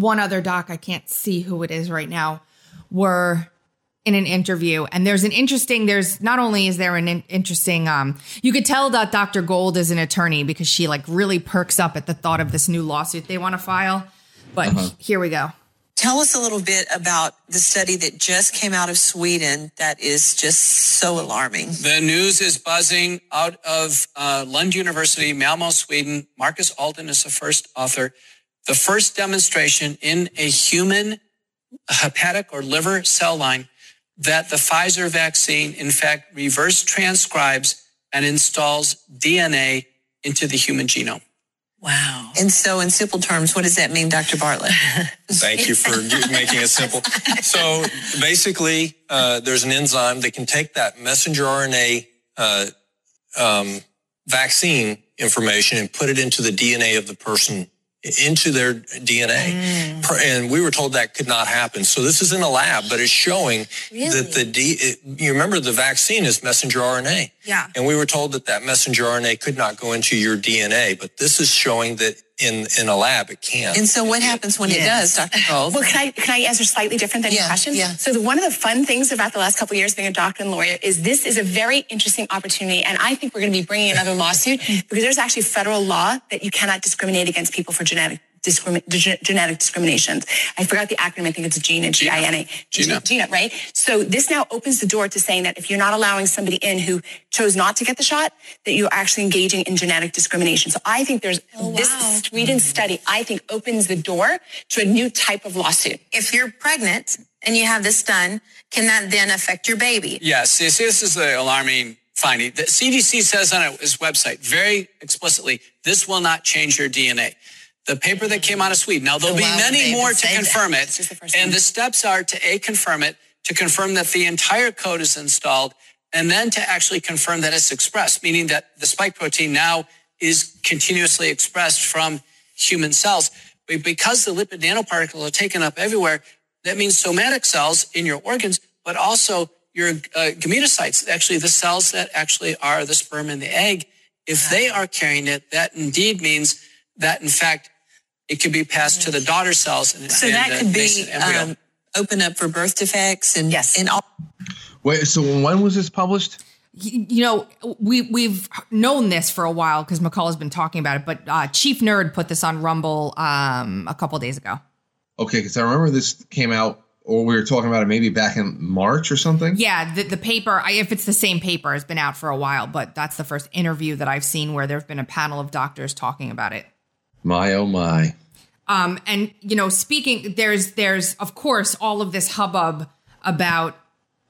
one other doc, I can't see who it is right now, were in an interview. And there's an interesting, there's not only is there an in- interesting, um, you could tell that Dr. Gold is an attorney because she like really perks up at the thought of this new lawsuit they want to file. But here we go. Tell us a little bit about the study that just came out of Sweden that is just so alarming. The news is buzzing out of uh, Lund University, Malmo, Sweden. Marcus Alden is the first author. The first demonstration in a human hepatic or liver cell line that the Pfizer vaccine, in fact, reverse transcribes and installs DNA into the human genome. Wow. And so, in simple terms, what does that mean, Dr. Bartlett? Thank you for making it simple. So basically, uh, there's an enzyme that can take that messenger RNA uh, um, vaccine information and put it into the DNA of the person, into their DNA. Mm. Per- And we were told that could not happen. So this is in a lab, but it's showing that the D. It, you remember the vaccine is messenger RNA. Yeah. And we were told that that messenger RNA could not go into your DNA, but this is showing that in in a lab it can. And so, what happens when it does, Dr. Gold? Well, can I can I answer slightly different than your question? yeah. So the, one of the fun things about the last couple of years being a doctor and lawyer is this is a very interesting opportunity, and I think we're going to be bringing another lawsuit because there's actually federal law that you cannot discriminate against people for genetic. Discrimi- ge- genetic discriminations. I forgot the acronym. I think it's GINA, G-I-N-A. GINA. GINA, right? So this now opens the door to saying that if you're not allowing somebody in who chose not to get the shot, that you're actually engaging in genetic discrimination. So I think there's oh, this Sweden study, I think opens the door to a new type of lawsuit. If you're pregnant and you have this done, can that then affect your baby? Yes, this, this is the alarming finding. The CDC says on its website very explicitly, this will not change your DNA. The paper that came out of Sweden. Now there'll Oh, be many more to said that. confirm it, the and one. the steps are to a confirm it, to confirm that the entire code is installed, and then to actually confirm that it's expressed, meaning that the spike protein now is continuously expressed from human cells. But because the lipid nanoparticles are taken up everywhere, that means somatic cells in your organs, but also your uh, gametocytes, actually the cells that actually are the sperm and the egg. If they are carrying it, that indeed means that in fact it could be passed to the daughter cells. And, So and, that uh, could be um, open up for birth defects and Yes. and all. Wait, so when was this published? You know, we we've known this for a while because McCullough has been talking about it. But uh, Chief Nerd put this on Rumble um, a couple days ago. Okay, because I remember this came out, or we were talking about it maybe back in March or something. Yeah, the, the paper, I, if it's the same paper, has been out for a while. But that's the first interview that I've seen where there've been a panel of doctors talking about it. My oh my. Um, and you know, speaking, there's there's of course all of this hubbub about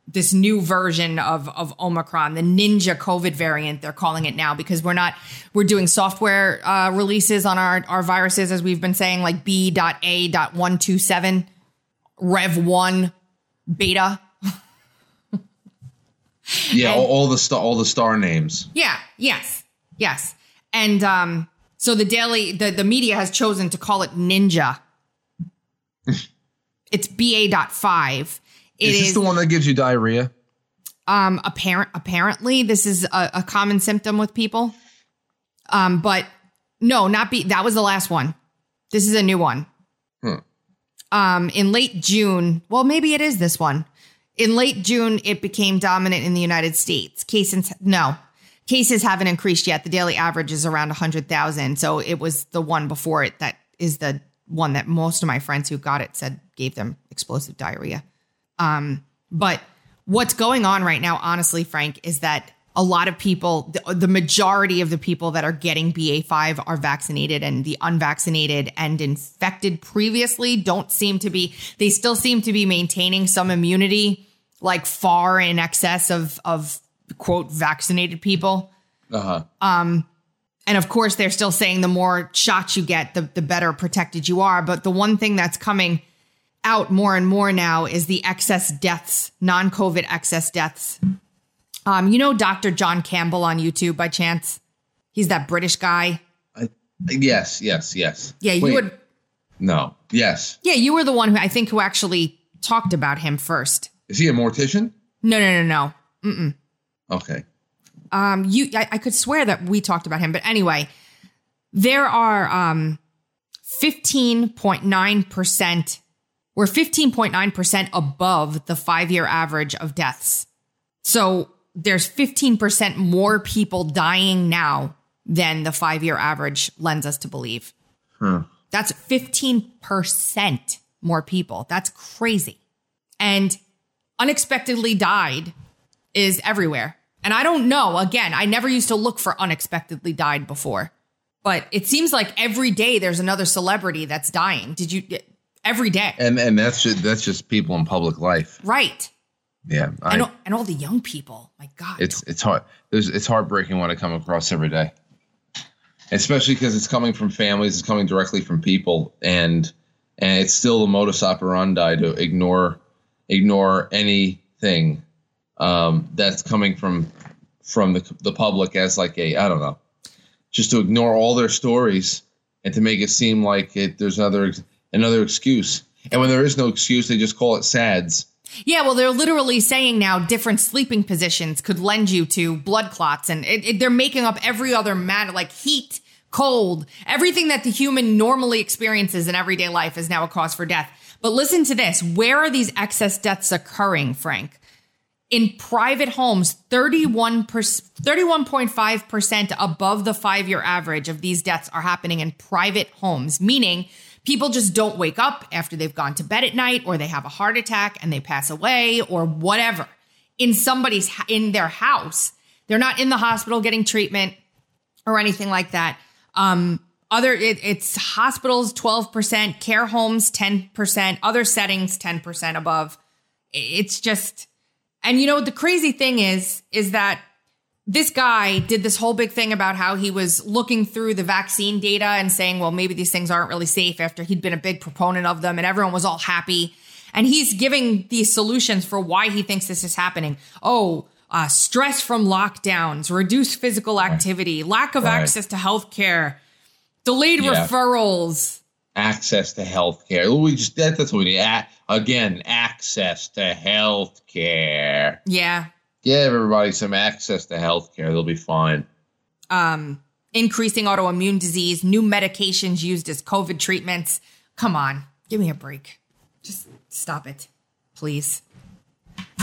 this new version of of Omicron, the Ninja COVID variant. They're calling it now because we're not we're doing software uh, releases on our our viruses as we've been saying, like B.A.127 Rev one beta. Yeah, all, all the star, all the star names. Yeah. Yes. Yes. And um, so the daily the, the media has chosen to call it ninja. it's BA.5. It is this the one that gives you diarrhea? Um, apparent apparently this is a, a common symptom with people. Um, but no, not be that was the last one. This is a new one. Hmm. Um, in late June, well, maybe it is this one. In late June, it became dominant in the United States. Case Cases, no, cases haven't increased yet. The daily average is around 100,000. So it was the one before it that is the one that most of my friends who got it said gave them explosive diarrhea. Um, but what's going on right now, honestly, Frank, is that a lot of people, the, the majority of the people that are getting BA5 are vaccinated, and the unvaccinated and infected previously don't seem to be, they still seem to be maintaining some immunity, like far in excess of, of quote, vaccinated people. Uh huh. Um, and of course, they're still saying the more shots you get, the, the better protected you are. But the one thing that's coming out more and more now is the excess deaths, non COVID excess deaths. Um, you know Dr. John Campbell on YouTube by chance? He's that British guy. I, yes, yes, yes. Yeah, you Wait, would. No. Yes. Yeah, you were the one who I think who actually talked about him first. Is he a mortician? No, no, no, no. Mm-mm. Okay. Um, you, I, I could swear that we talked about him, but anyway, there are um, fifteen point nine percent. We're fifteen point nine percent above the five year average of deaths. So there's fifteen percent more people dying now than the five year average lends us to believe. Huh. That's 15% more people. That's crazy. And unexpectedly died is everywhere. And I don't know. Again, I never used to look for unexpectedly died before, but it seems like every day there's another celebrity that's dying. Did you every day? And and that's just, that's just people in public life. Right. Yeah. I, and, all, and all the young people. My God. it's it's hard. There's it's heartbreaking what I come across every day, especially because it's coming from families. It's coming directly from people, and and it's still the modus operandi to ignore ignore anything um, that's coming from from the the public as like a I don't know, just to ignore all their stories and to make it seem like it there's another another excuse. And when there is no excuse, they just call it SADS. Yeah, well, they're literally saying now different sleeping positions could lend you to blood clots, and it, it, they're making up every other matter, like heat, cold, everything that the human normally experiences in everyday life is now a cause for death. But listen to this: where are these excess deaths occurring, Frank? In private homes, 31 31.5 percent above the five year average of these deaths are happening in private homes, meaning people just don't wake up after they've gone to bed at night or they have a heart attack and they pass away or whatever. In somebody's in their house they're not in the hospital getting treatment or anything like that. Um other it, it's hospitals 12% care homes 10% other settings 10% above. It's just and you know the crazy thing is is that this guy did this whole big thing about how he was looking through the vaccine data and saying, well, maybe these things aren't really safe after he'd been a big proponent of them and everyone was all happy. And he's giving these solutions for why he thinks this is happening. Oh, uh, stress from lockdowns, reduced physical activity, lack of Right. access to healthcare, delayed Yeah. referrals. Access to health care. We just that, that's what we need. A- again, access to health care. Yeah. Give everybody some access to health care. They'll be fine. Um, increasing autoimmune disease, new medications used as COVID treatments. Come on, give me a break. Just stop it, please.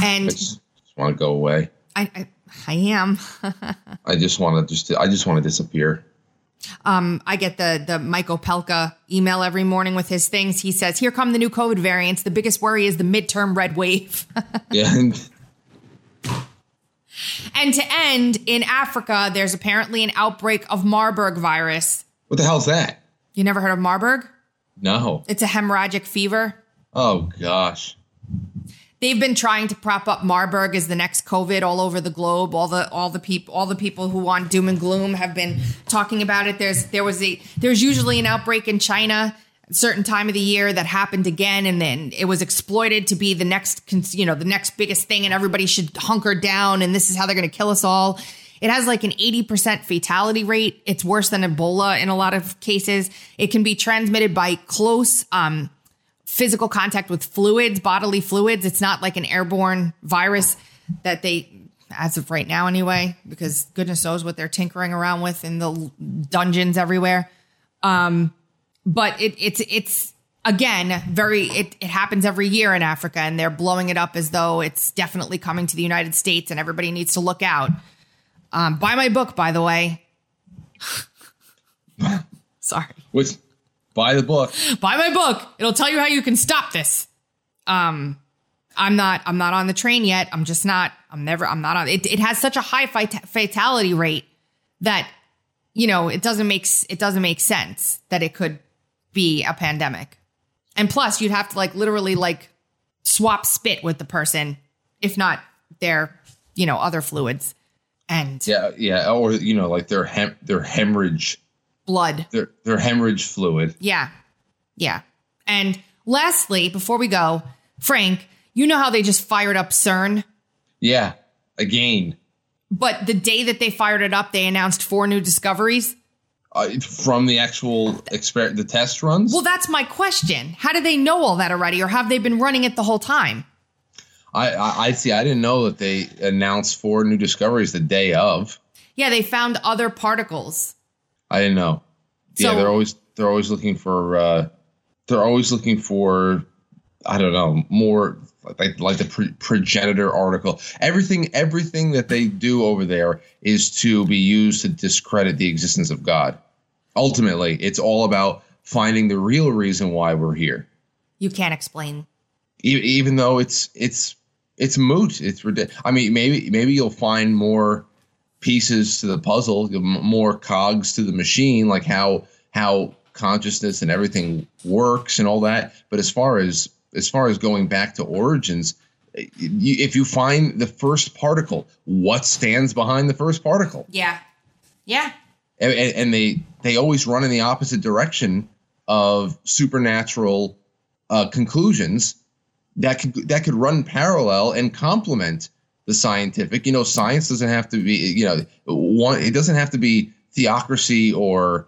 And I just, just want to go away. I, I, I am. I just want to just I just want to disappear. Um, I get the the Michael Pelka email every morning with his things. He says, "Here come the new COVID variants. The biggest worry is the midterm red wave." Yeah. and- and to end in Africa, there's apparently an outbreak of Marburg virus. what the hell's that? You never heard of Marburg? No. It's a hemorrhagic fever. Oh gosh. They've been trying to prop up Marburg as the next COVID all over the globe. All the all the people all the people who want doom and gloom have been talking about it. There's there was a there's usually an outbreak in China a certain time of the year that happened again and then it was exploited to be the next you know the next biggest thing and everybody should hunker down and this is how they're going to kill us all. It has like an 80% fatality rate. It's worse than Ebola in a lot of cases. It can be transmitted by close um, physical contact with fluids, bodily fluids. It's not like an airborne virus that they, as of right now anyway, because goodness knows what they're tinkering around with in the dungeons everywhere. Um, but it, it's it's again very it, it happens every year in Africa, and they're blowing it up as though it's definitely coming to the United States, and everybody needs to look out. Um, buy my book, by the way. Sorry. Which buy the book. Buy my book. It'll tell you how you can stop this. Um, I'm not. I'm not on the train yet. I'm just not. I'm never. I'm not on. It, it has such a high fit- fatality rate that you know it doesn't make it doesn't make sense that it could be a pandemic. And plus, you'd have to like literally like swap spit with the person, if not their you know other fluids and Yeah, yeah, or you know, like their hem their hemorrhage blood. their their hemorrhage fluid. Yeah. Yeah. And lastly, before we go, Frank, you know how they just fired up CERN? Yeah, again, But the day that they fired it up, they announced four new discoveries. uh, from the actual exper the test runs. Well, that's my question. How do they know all that already, or have they been running it the whole time? I, I I see. I didn't know that they announced four new discoveries the day of. Yeah, they found other particles. I didn't know. yeah, they're always they're always looking for uh they're always looking for I don't know more like like the pre- progenitor article. Everything everything that they do over there is to be used to discredit the existence of God. Ultimately, it's all about finding the real reason why we're here. You can't explain. E- even though it's it's it's moot. It's ridiculous. I mean, maybe maybe you'll find more pieces to the puzzle, more cogs to the machine, like how how consciousness and everything works and all that. But as far as as far as going back to origins, eh, if you find the first particle, what stands behind the first particle? Yeah. Yeah. and, and and they they always run in the opposite direction of supernatural uh, conclusions that could that could run parallel and complement the scientific. You know, science doesn't have to be you know one. It doesn't have to be theocracy or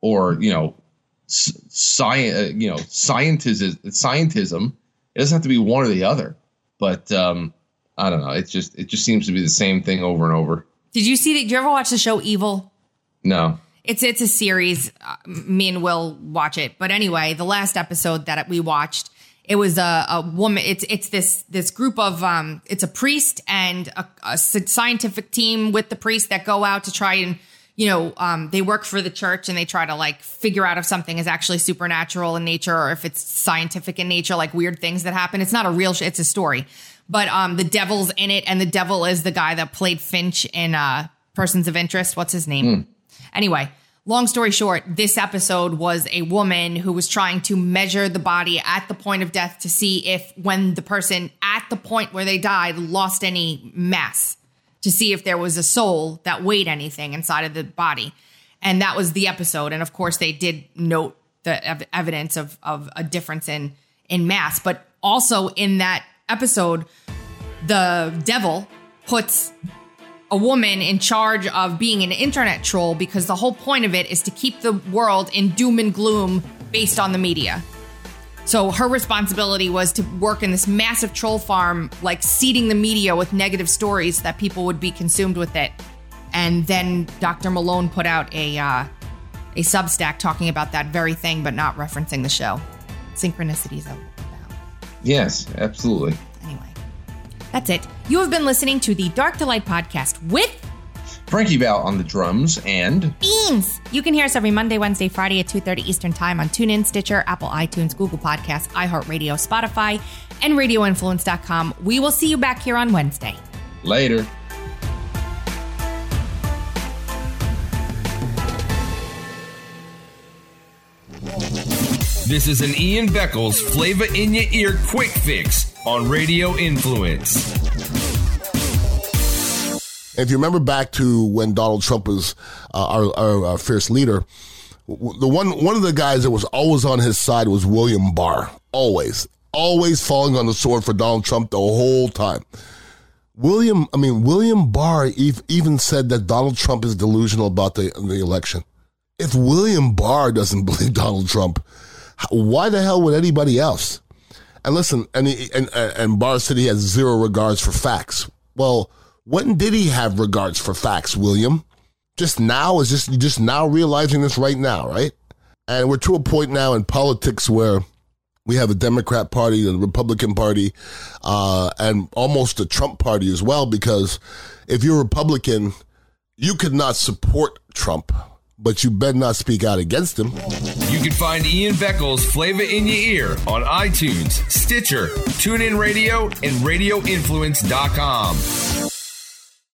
or you know science. Uh, you know, scientism. Scientism. It doesn't have to be one or the other. But um, I don't know. It just it just seems to be the same thing over and over. Did you see that? Did you ever watch the show Evil? No. It's it's a series. Uh, me and Will watch it, but anyway, the last episode that we watched, it was a, a woman. It's it's this this group of um, it's a priest and a scientific team with the priest that go out to try and you know um, they work for the church and they try to like figure out if something is actually supernatural in nature or if it's scientific in nature, like weird things that happen. It's not a real. Sh- it's a story, but um, the devil's in it, and the devil is the guy that played Finch in uh, Persons of Interest. What's his name? Anyway, long story short, this episode was a woman who was trying to measure the body at the point of death to see if when the person at the point where they died lost any mass, to see if there was a soul that weighed anything inside of the body. And that was the episode. And of course, they did note the ev- evidence of, of a difference in, in mass. But also in that episode, the devil puts a woman in charge of being an internet troll because the whole point of it is to keep the world in doom and gloom based on the media. So her responsibility was to work in this massive troll farm, like seeding the media with negative stories that people would be consumed with it. And then Dr. Malone put out a uh, a Substack talking about that very thing, but not referencing the show. Synchronicities. Yes, absolutely. That's it. You have been listening to the Dark to Light podcast with Frankie Val on the drums and Beans. You can hear us every Monday, Wednesday, Friday at 2.30 Eastern Time on TuneIn, Stitcher, Apple, iTunes, Google Podcasts, iHeartRadio, Spotify, and RadioInfluence.com. We will see you back here on Wednesday. later. This is an Ian Beckles flavor in your ear quick fix on Radio Influence. If you remember back to when Donald Trump was uh, our, our, our fierce leader, the one one of the guys that was always on his side was William Barr. Always, always falling on the sword for Donald Trump the whole time. William, I mean, William Barr even said that Donald Trump is delusional about the, the election. If William Barr doesn't believe Donald Trump, why the hell would anybody else? And listen, and, he, and, and said he has zero regards for facts. Well, when did he have regards for facts, William? Just now? Is just, just now realizing this right now, right? And we're to a point now in politics where we have a Democrat Party a Republican Party, uh, and almost a Trump Party as well. Because if you're Republican, you could not support Trump, but you better not speak out against him. You can find Ian Beckles' Flavor in Your Ear on iTunes, Stitcher, TuneIn Radio, and RadioInfluence.com.